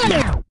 Hello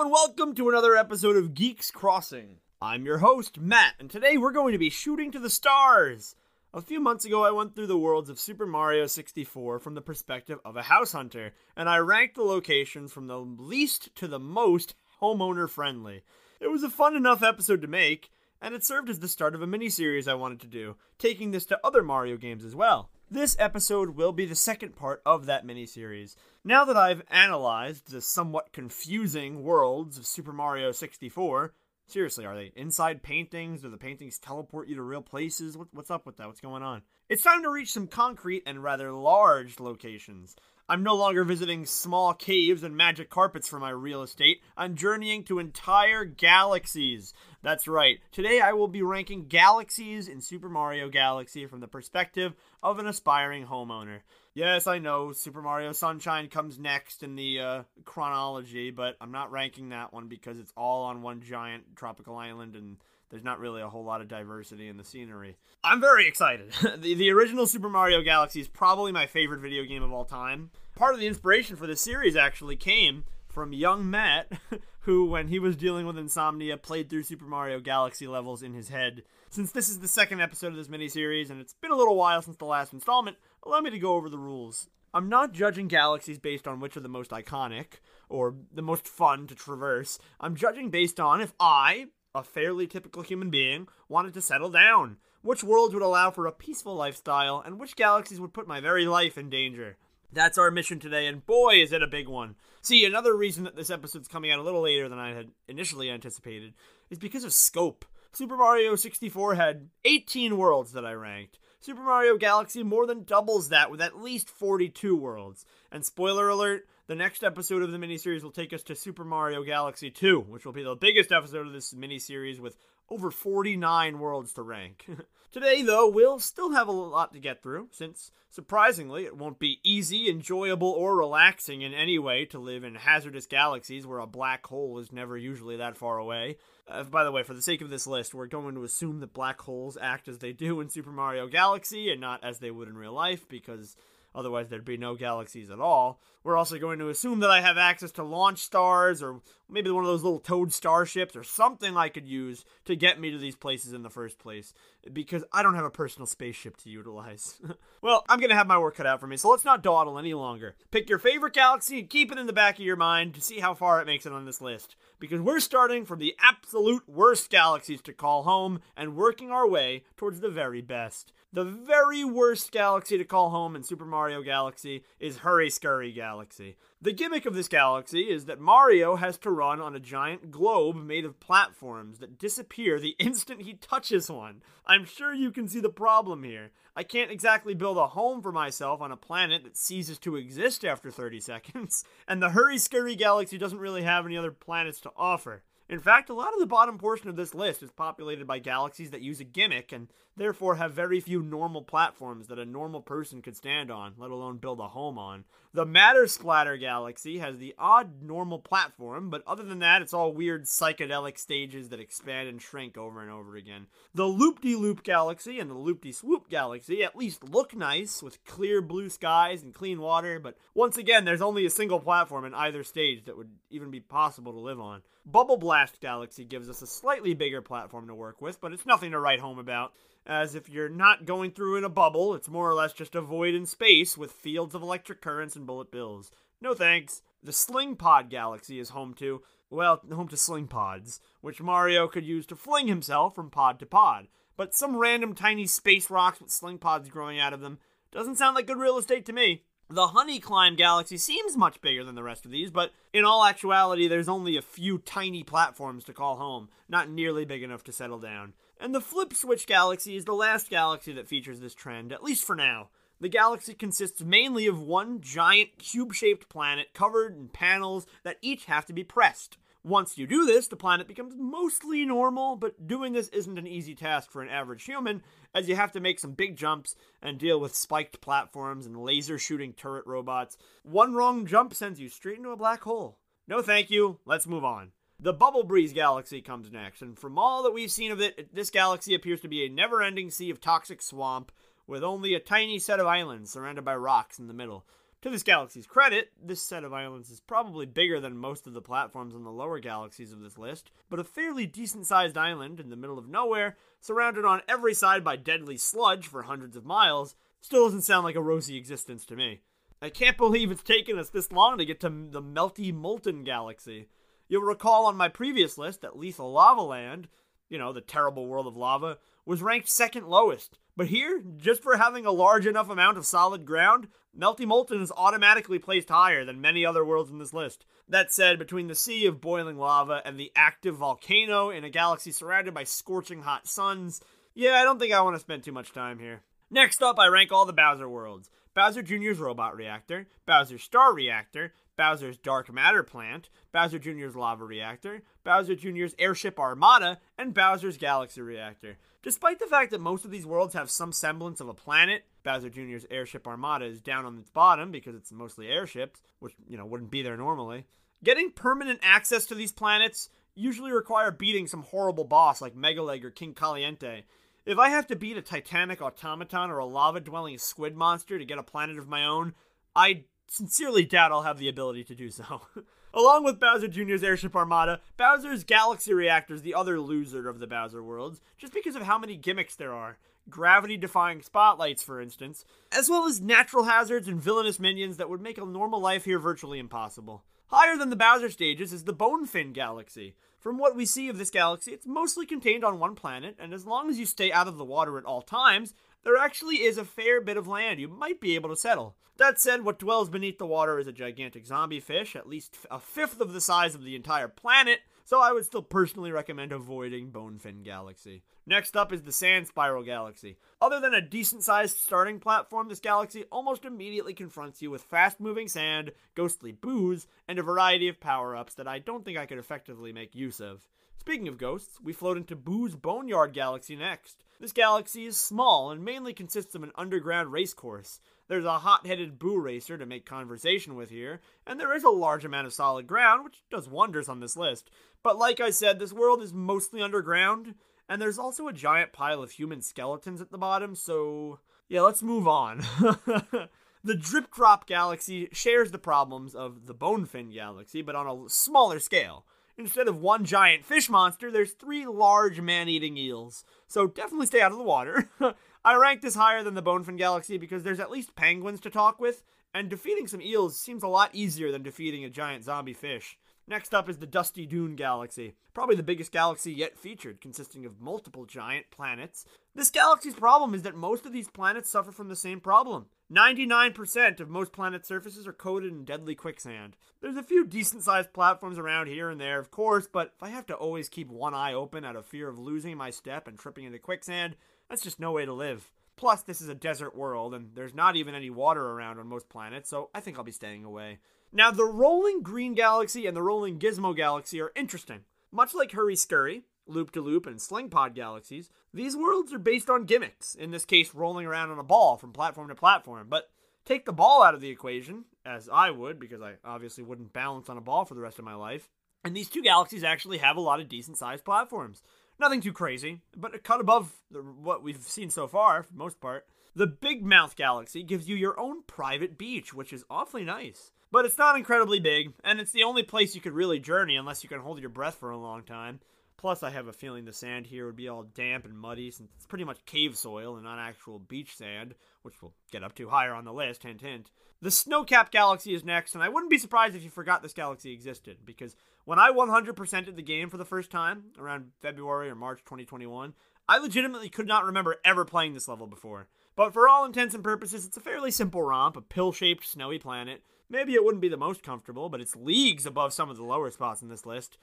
and welcome to another episode of Geeks Crossing. I'm your host, Matt, and today we're going to be shooting to the stars. A few months ago, I went through the worlds of Super Mario 64 from the perspective of a house hunter, and I ranked the locations from the least to the most homeowner friendly. It was a fun enough episode to make, and it served as the start of a mini-series I wanted to do, taking this to other Mario games as well. This episode will be the second part of that mini-series. Now that I've analyzed the somewhat confusing worlds of Super Mario 64, seriously, are they inside paintings? Do the paintings teleport you to real places? What, what's up with that? What's going on? It's time to reach some concrete and rather large locations. I'm no longer visiting small caves and magic carpets for my real estate. I'm journeying to entire galaxies. That's right. Today I will be ranking galaxies in Super Mario Galaxy from the perspective of an aspiring homeowner. Yes, I know Super Mario Sunshine comes next in the uh, chronology, but I'm not ranking that one because it's all on one giant tropical island and there's not really a whole lot of diversity in the scenery. I'm very excited. the, the original Super Mario Galaxy is probably my favorite video game of all time. Part of the inspiration for this series actually came from young Matt, who, when he was dealing with insomnia, played through Super Mario Galaxy levels in his head. Since this is the second episode of this miniseries, and it's been a little while since the last installment, allow me to go over the rules. I'm not judging galaxies based on which are the most iconic or the most fun to traverse. I'm judging based on if I, a fairly typical human being, wanted to settle down, which worlds would allow for a peaceful lifestyle, and which galaxies would put my very life in danger. That's our mission today, and boy, is it a big one. See, another reason that this episode's coming out a little later than I had initially anticipated is because of scope. Super Mario 64 had 18 worlds that I ranked. Super Mario Galaxy more than doubles that with at least 42 worlds. And spoiler alert, the next episode of the miniseries will take us to Super Mario Galaxy 2, which will be the biggest episode of this miniseries with over 49 worlds to rank. Today, though, we'll still have a lot to get through, since, surprisingly, it won't be easy, enjoyable, or relaxing in any way to live in hazardous galaxies where a black hole is never usually that far away. Uh, by the way, for the sake of this list, we're going to assume that black holes act as they do in Super Mario Galaxy and not as they would in real life, because Otherwise, there'd be no galaxies at all. We're also going to assume that I have access to launch stars or maybe one of those little toad starships or something I could use to get me to these places in the first place because I don't have a personal spaceship to utilize. well, I'm going to have my work cut out for me, so let's not dawdle any longer. Pick your favorite galaxy and keep it in the back of your mind to see how far it makes it on this list because we're starting from the absolute worst galaxies to call home and working our way towards the very best. The very worst galaxy to call home in Super Mario Galaxy is Hurry Scurry Galaxy. The gimmick of this galaxy is that Mario has to run on a giant globe made of platforms that disappear the instant he touches one. I'm sure you can see the problem here. I can't exactly build a home for myself on a planet that ceases to exist after 30 seconds, and the Hurry Scurry Galaxy doesn't really have any other planets to offer. In fact, a lot of the bottom portion of this list is populated by galaxies that use a gimmick and therefore have very few normal platforms that a normal person could stand on, let alone build a home on. The Matter Splatter Galaxy has the odd normal platform, but other than that, it's all weird psychedelic stages that expand and shrink over and over again. The Loop De Loop Galaxy and the Loop De Swoop Galaxy at least look nice with clear blue skies and clean water, but once again, there's only a single platform in either stage that would even be possible to live on. Bubble Blast Galaxy gives us a slightly bigger platform to work with, but it's nothing to write home about. As if you're not going through in a bubble, it's more or less just a void in space with fields of electric currents and bullet bills. No thanks. The Sling Pod Galaxy is home to, well, home to Sling Pods, which Mario could use to fling himself from pod to pod. But some random tiny space rocks with sling pods growing out of them doesn't sound like good real estate to me. The Honey Climb Galaxy seems much bigger than the rest of these, but in all actuality, there's only a few tiny platforms to call home, not nearly big enough to settle down. And the Flip Switch Galaxy is the last galaxy that features this trend, at least for now. The galaxy consists mainly of one giant cube shaped planet covered in panels that each have to be pressed. Once you do this, the planet becomes mostly normal, but doing this isn't an easy task for an average human, as you have to make some big jumps and deal with spiked platforms and laser shooting turret robots. One wrong jump sends you straight into a black hole. No thank you, let's move on. The Bubble Breeze Galaxy comes next, and from all that we've seen of it, this galaxy appears to be a never ending sea of toxic swamp with only a tiny set of islands surrounded by rocks in the middle. To this galaxy's credit, this set of islands is probably bigger than most of the platforms in the lower galaxies of this list, but a fairly decent sized island in the middle of nowhere, surrounded on every side by deadly sludge for hundreds of miles, still doesn't sound like a rosy existence to me. I can't believe it's taken us this long to get to the Melty Molten Galaxy. You'll recall on my previous list that Lethal Lava Land, you know, the terrible world of lava, was ranked second lowest. But here, just for having a large enough amount of solid ground, Melty Molten is automatically placed higher than many other worlds in this list. That said, between the sea of boiling lava and the active volcano in a galaxy surrounded by scorching hot suns, yeah, I don't think I want to spend too much time here. Next up, I rank all the Bowser worlds. Bowser Jr.'s Robot Reactor, Bowser's Star Reactor, Bowser's Dark Matter Plant, Bowser Jr.'s Lava Reactor, Bowser Jr.'s Airship Armada, and Bowser's Galaxy Reactor. Despite the fact that most of these worlds have some semblance of a planet, Bowser Jr.'s Airship Armada is down on its bottom because it's mostly airships, which, you know, wouldn't be there normally. Getting permanent access to these planets usually require beating some horrible boss like Megaleg or King Kaliente. If I have to beat a titanic automaton or a lava dwelling squid monster to get a planet of my own, I sincerely doubt I'll have the ability to do so. Along with Bowser Jr.'s Airship Armada, Bowser's Galaxy Reactor is the other loser of the Bowser worlds, just because of how many gimmicks there are. Gravity defying spotlights, for instance, as well as natural hazards and villainous minions that would make a normal life here virtually impossible. Higher than the Bowser stages is the Bonefin Galaxy. From what we see of this galaxy, it's mostly contained on one planet, and as long as you stay out of the water at all times, there actually is a fair bit of land you might be able to settle. That said, what dwells beneath the water is a gigantic zombie fish, at least a fifth of the size of the entire planet, so I would still personally recommend avoiding Bonefin Galaxy. Next up is the Sand Spiral Galaxy. Other than a decent sized starting platform, this galaxy almost immediately confronts you with fast moving sand, ghostly boos, and a variety of power ups that I don't think I could effectively make use of. Speaking of ghosts, we float into Boo's Boneyard Galaxy next. This galaxy is small and mainly consists of an underground race course. There's a hot headed Boo racer to make conversation with here, and there is a large amount of solid ground, which does wonders on this list. But like I said, this world is mostly underground, and there's also a giant pile of human skeletons at the bottom, so yeah, let's move on. the Drip Drop Galaxy shares the problems of the Bonefin Galaxy, but on a smaller scale. Instead of one giant fish monster, there's three large man eating eels. So definitely stay out of the water. I rank this higher than the Bonefin Galaxy because there's at least penguins to talk with, and defeating some eels seems a lot easier than defeating a giant zombie fish. Next up is the Dusty Dune Galaxy, probably the biggest galaxy yet featured, consisting of multiple giant planets. This galaxy's problem is that most of these planets suffer from the same problem. 99% of most planet surfaces are coated in deadly quicksand. There's a few decent sized platforms around here and there, of course, but if I have to always keep one eye open out of fear of losing my step and tripping into quicksand, that's just no way to live. Plus, this is a desert world, and there's not even any water around on most planets, so I think I'll be staying away. Now, the Rolling Green Galaxy and the Rolling Gizmo Galaxy are interesting. Much like Hurry Scurry, Loop de Loop, and Sling Pod galaxies, these worlds are based on gimmicks, in this case, rolling around on a ball from platform to platform. But take the ball out of the equation, as I would, because I obviously wouldn't balance on a ball for the rest of my life, and these two galaxies actually have a lot of decent sized platforms. Nothing too crazy, but a cut above what we've seen so far, for the most part. The Big Mouth Galaxy gives you your own private beach, which is awfully nice. But it's not incredibly big, and it's the only place you could really journey unless you can hold your breath for a long time. Plus, I have a feeling the sand here would be all damp and muddy since it's pretty much cave soil and not actual beach sand, which we'll get up to higher on the list, hint hint. The Snowcap Galaxy is next, and I wouldn't be surprised if you forgot this galaxy existed, because when I 100%ed the game for the first time, around February or March 2021, I legitimately could not remember ever playing this level before. But for all intents and purposes, it's a fairly simple romp, a pill shaped snowy planet. Maybe it wouldn't be the most comfortable, but it's leagues above some of the lower spots in this list.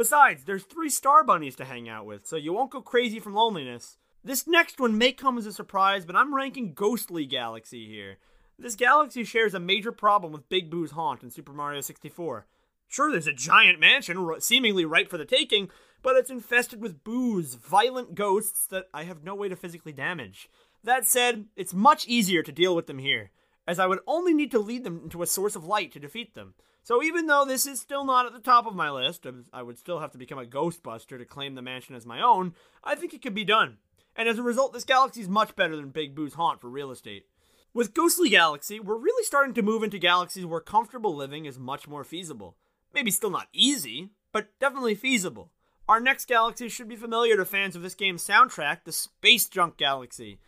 Besides, there's three star bunnies to hang out with, so you won't go crazy from loneliness. This next one may come as a surprise, but I'm ranking Ghostly Galaxy here. This galaxy shares a major problem with Big Boo's haunt in Super Mario 64. Sure, there's a giant mansion seemingly ripe for the taking, but it's infested with boos, violent ghosts that I have no way to physically damage. That said, it's much easier to deal with them here as I would only need to lead them into a source of light to defeat them. So even though this is still not at the top of my list, um, I would still have to become a Ghostbuster to claim the mansion as my own, I think it could be done. And as a result, this galaxy is much better than Big Boo's haunt for real estate. With Ghostly Galaxy, we're really starting to move into galaxies where comfortable living is much more feasible. Maybe still not easy, but definitely feasible. Our next galaxy should be familiar to fans of this game's soundtrack, the Space Junk Galaxy.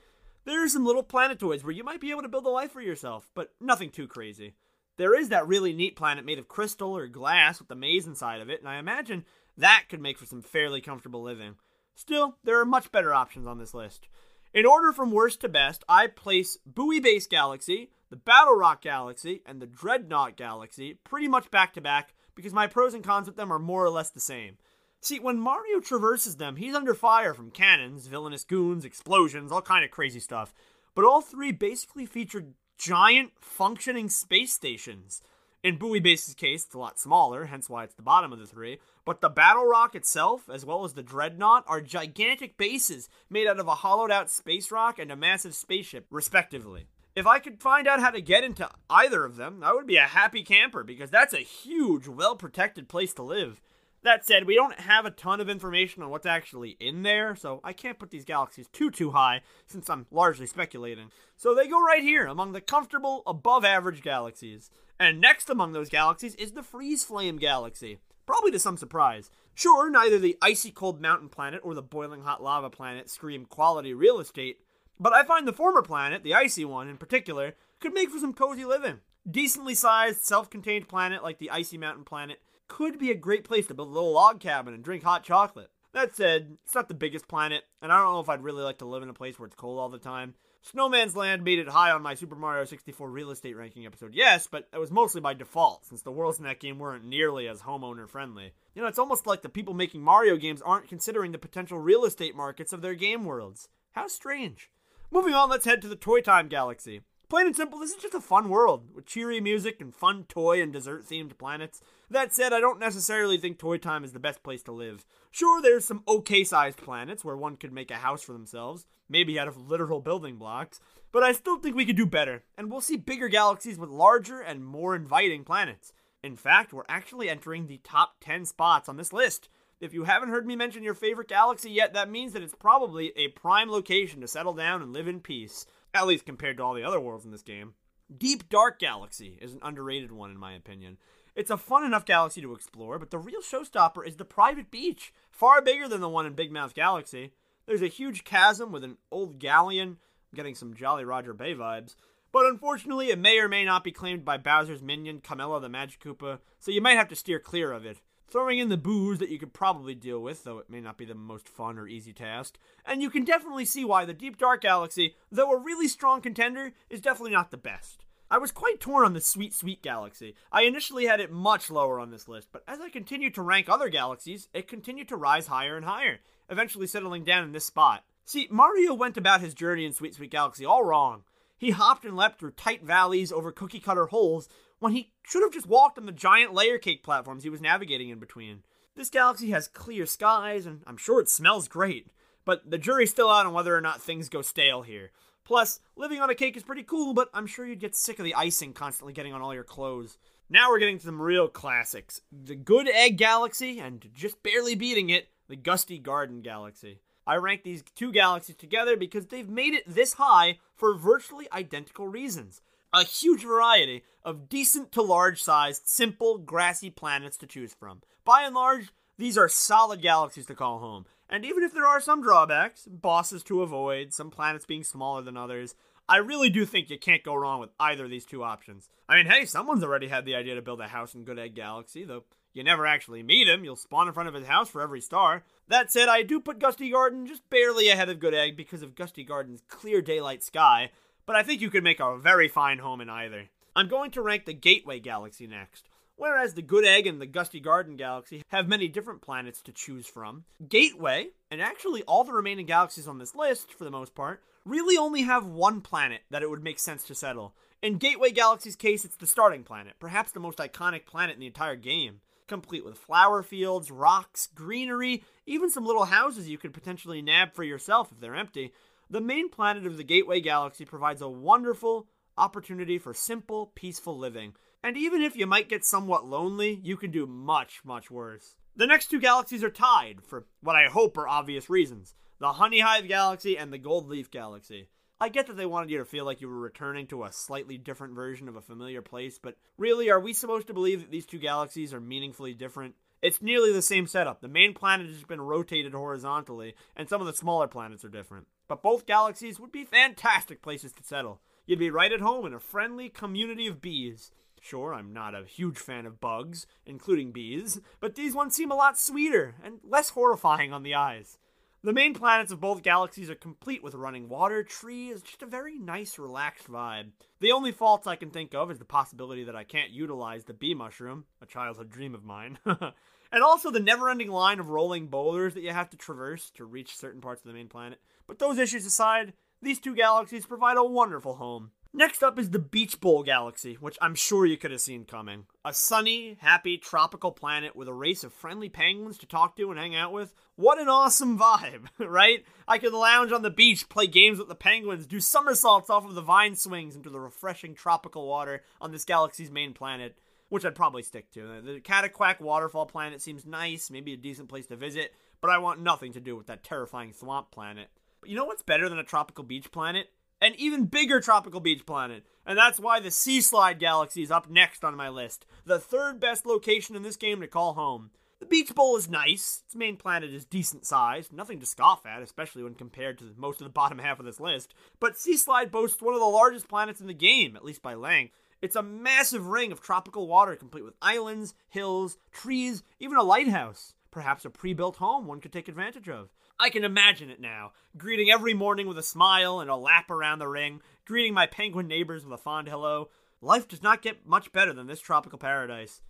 There are some little planetoids where you might be able to build a life for yourself, but nothing too crazy. There is that really neat planet made of crystal or glass with a maze inside of it, and I imagine that could make for some fairly comfortable living. Still, there are much better options on this list. In order from worst to best, I place Buoy Base Galaxy, the Battle Rock Galaxy, and the Dreadnought Galaxy pretty much back to back because my pros and cons with them are more or less the same. See, when Mario traverses them, he's under fire from cannons, villainous goons, explosions, all kind of crazy stuff. But all three basically feature giant functioning space stations. In Buoy Base's case, it's a lot smaller, hence why it's the bottom of the three. But the Battle Rock itself, as well as the Dreadnought, are gigantic bases made out of a hollowed out space rock and a massive spaceship, respectively. If I could find out how to get into either of them, I would be a happy camper because that's a huge, well protected place to live. That said, we don't have a ton of information on what's actually in there, so I can't put these galaxies too too high since I'm largely speculating. So they go right here among the comfortable above average galaxies. And next among those galaxies is the Freeze Flame Galaxy. Probably to some surprise. Sure, neither the icy cold mountain planet or the boiling hot lava planet scream quality real estate, but I find the former planet, the icy one in particular, could make for some cozy living. Decently sized, self contained planet like the icy mountain planet could be a great place to build a little log cabin and drink hot chocolate. That said, it's not the biggest planet, and I don't know if I'd really like to live in a place where it's cold all the time. Snowman's Land made it high on my Super Mario 64 real estate ranking episode, yes, but it was mostly by default, since the worlds in that game weren't nearly as homeowner friendly. You know, it's almost like the people making Mario games aren't considering the potential real estate markets of their game worlds. How strange. Moving on, let's head to the Toy Time Galaxy. Plain and simple, this is just a fun world with cheery music and fun toy and dessert themed planets. That said, I don't necessarily think Toy Time is the best place to live. Sure, there's some okay sized planets where one could make a house for themselves, maybe out of literal building blocks, but I still think we could do better, and we'll see bigger galaxies with larger and more inviting planets. In fact, we're actually entering the top 10 spots on this list. If you haven't heard me mention your favorite galaxy yet, that means that it's probably a prime location to settle down and live in peace at least compared to all the other worlds in this game. Deep Dark Galaxy is an underrated one, in my opinion. It's a fun enough galaxy to explore, but the real showstopper is the private beach, far bigger than the one in Big Mouth Galaxy. There's a huge chasm with an old galleon, getting some Jolly Roger Bay vibes, but unfortunately, it may or may not be claimed by Bowser's minion, Kamella the Magic Koopa, so you might have to steer clear of it throwing in the boos that you could probably deal with, though it may not be the most fun or easy task. And you can definitely see why the Deep Dark Galaxy, though a really strong contender, is definitely not the best. I was quite torn on the Sweet Sweet Galaxy. I initially had it much lower on this list, but as I continued to rank other galaxies, it continued to rise higher and higher, eventually settling down in this spot. See, Mario went about his journey in Sweet Sweet Galaxy all wrong. He hopped and leapt through tight valleys over cookie cutter holes when he should have just walked on the giant layer cake platforms he was navigating in between. This galaxy has clear skies, and I'm sure it smells great, but the jury's still out on whether or not things go stale here. Plus, living on a cake is pretty cool, but I'm sure you'd get sick of the icing constantly getting on all your clothes. Now we're getting to some real classics the Good Egg Galaxy, and just barely beating it, the Gusty Garden Galaxy. I rank these two galaxies together because they've made it this high for virtually identical reasons a huge variety of decent to large sized, simple, grassy planets to choose from. By and large, these are solid galaxies to call home. And even if there are some drawbacks, bosses to avoid, some planets being smaller than others, I really do think you can't go wrong with either of these two options. I mean, hey, someone's already had the idea to build a house in Good Egg Galaxy, though you never actually meet him. You'll spawn in front of his house for every star. That said, I do put Gusty Garden just barely ahead of Good Egg because of Gusty Garden's clear daylight sky, but I think you could make a very fine home in either. I'm going to rank the Gateway Galaxy next. Whereas the Good Egg and the Gusty Garden Galaxy have many different planets to choose from, Gateway, and actually all the remaining galaxies on this list, for the most part, really only have one planet that it would make sense to settle. In Gateway Galaxy's case, it's the starting planet, perhaps the most iconic planet in the entire game, complete with flower fields, rocks, greenery, even some little houses you could potentially nab for yourself if they're empty, the main planet of the Gateway Galaxy provides a wonderful opportunity for simple, peaceful living. And even if you might get somewhat lonely, you can do much, much worse. The next two galaxies are tied, for what I hope are obvious reasons the Honey Hive Galaxy and the Gold Leaf Galaxy. I get that they wanted you to feel like you were returning to a slightly different version of a familiar place, but really, are we supposed to believe that these two galaxies are meaningfully different? It's nearly the same setup. The main planet has been rotated horizontally, and some of the smaller planets are different. But both galaxies would be fantastic places to settle. You'd be right at home in a friendly community of bees. Sure, I'm not a huge fan of bugs, including bees, but these ones seem a lot sweeter and less horrifying on the eyes. The main planets of both galaxies are complete with running water, trees, just a very nice, relaxed vibe. The only faults I can think of is the possibility that I can't utilize the bee mushroom, a childhood dream of mine, and also the never ending line of rolling boulders that you have to traverse to reach certain parts of the main planet. But those issues aside, these two galaxies provide a wonderful home. Next up is the Beach Bowl Galaxy, which I'm sure you could have seen coming. A sunny, happy, tropical planet with a race of friendly penguins to talk to and hang out with. What an awesome vibe, right? I could lounge on the beach, play games with the penguins, do somersaults off of the vine swings into the refreshing tropical water on this galaxy's main planet, which I'd probably stick to. The Cataquack Waterfall planet seems nice, maybe a decent place to visit, but I want nothing to do with that terrifying swamp planet. But you know what's better than a tropical beach planet? an even bigger tropical beach planet. And that's why the Sea Slide Galaxy is up next on my list. The third best location in this game to call home. The Beach Bowl is nice. Its main planet is decent size, nothing to scoff at, especially when compared to most of the bottom half of this list. But Sea Slide boasts one of the largest planets in the game, at least by length. It's a massive ring of tropical water, complete with islands, hills, trees, even a lighthouse. Perhaps a pre built home one could take advantage of. I can imagine it now, greeting every morning with a smile and a lap around the ring, greeting my penguin neighbors with a fond hello. Life does not get much better than this tropical paradise.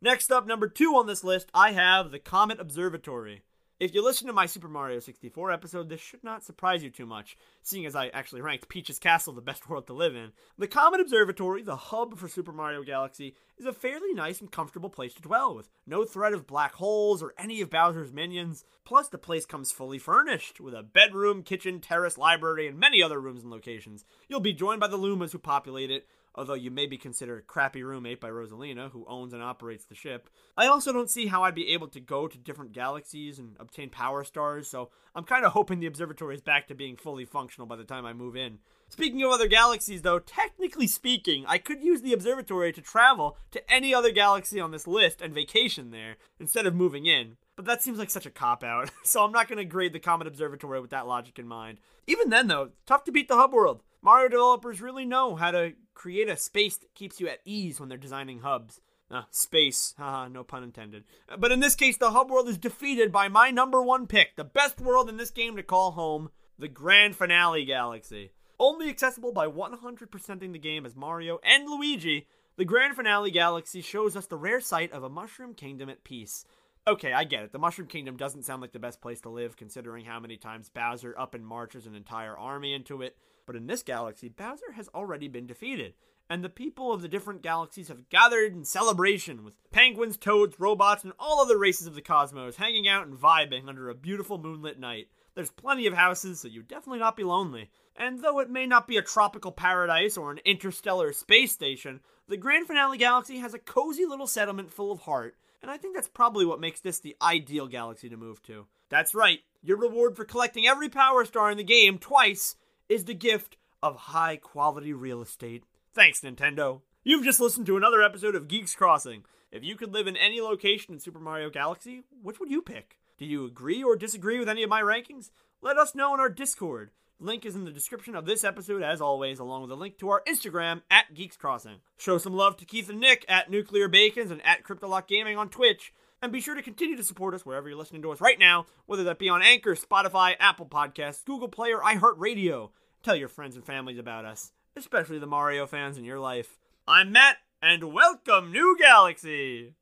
Next up, number two on this list, I have the Comet Observatory. If you listen to my Super Mario 64 episode, this should not surprise you too much, seeing as I actually ranked Peach's Castle the best world to live in. The Comet Observatory, the hub for Super Mario Galaxy, is a fairly nice and comfortable place to dwell with. No threat of black holes or any of Bowser's minions. Plus, the place comes fully furnished, with a bedroom, kitchen, terrace, library, and many other rooms and locations. You'll be joined by the Lumas who populate it, although you may be considered a crappy roommate by Rosalina, who owns and operates the ship. I also don't see how I'd be able to go to different galaxies and obtain power stars, so I'm kind of hoping the observatory is back to being fully functional by the time I move in. Speaking of other galaxies, though, technically speaking, I could use the observatory to travel to any other galaxy on this list and vacation there instead of moving in. But that seems like such a cop out, so I'm not going to grade the Comet Observatory with that logic in mind. Even then, though, tough to beat the hub world. Mario developers really know how to create a space that keeps you at ease when they're designing hubs. Uh, space, haha, no pun intended. But in this case, the hub world is defeated by my number one pick, the best world in this game to call home, the Grand Finale Galaxy. Only accessible by 100%ing the game as Mario and Luigi, the Grand Finale Galaxy shows us the rare sight of a Mushroom Kingdom at peace. Okay, I get it. The Mushroom Kingdom doesn't sound like the best place to live, considering how many times Bowser up and marches an entire army into it. But in this galaxy, Bowser has already been defeated, and the people of the different galaxies have gathered in celebration with penguins, toads, robots, and all other races of the cosmos hanging out and vibing under a beautiful moonlit night. There's plenty of houses, so you'd definitely not be lonely. And though it may not be a tropical paradise or an interstellar space station, the Grand Finale Galaxy has a cozy little settlement full of heart and I think that's probably what makes this the ideal galaxy to move to. That's right, your reward for collecting every Power Star in the game twice is the gift of high quality real estate. Thanks, Nintendo. You've just listened to another episode of Geeks Crossing. If you could live in any location in Super Mario Galaxy, which would you pick? Do you agree or disagree with any of my rankings? Let us know in our Discord. Link is in the description of this episode, as always, along with a link to our Instagram at Geeks Crossing. Show some love to Keith and Nick at Nuclear Bacons and at Cryptolock Gaming on Twitch. And be sure to continue to support us wherever you're listening to us right now, whether that be on Anchor, Spotify, Apple Podcasts, Google Play, or iHeartRadio. Tell your friends and families about us, especially the Mario fans in your life. I'm Matt, and welcome, New Galaxy!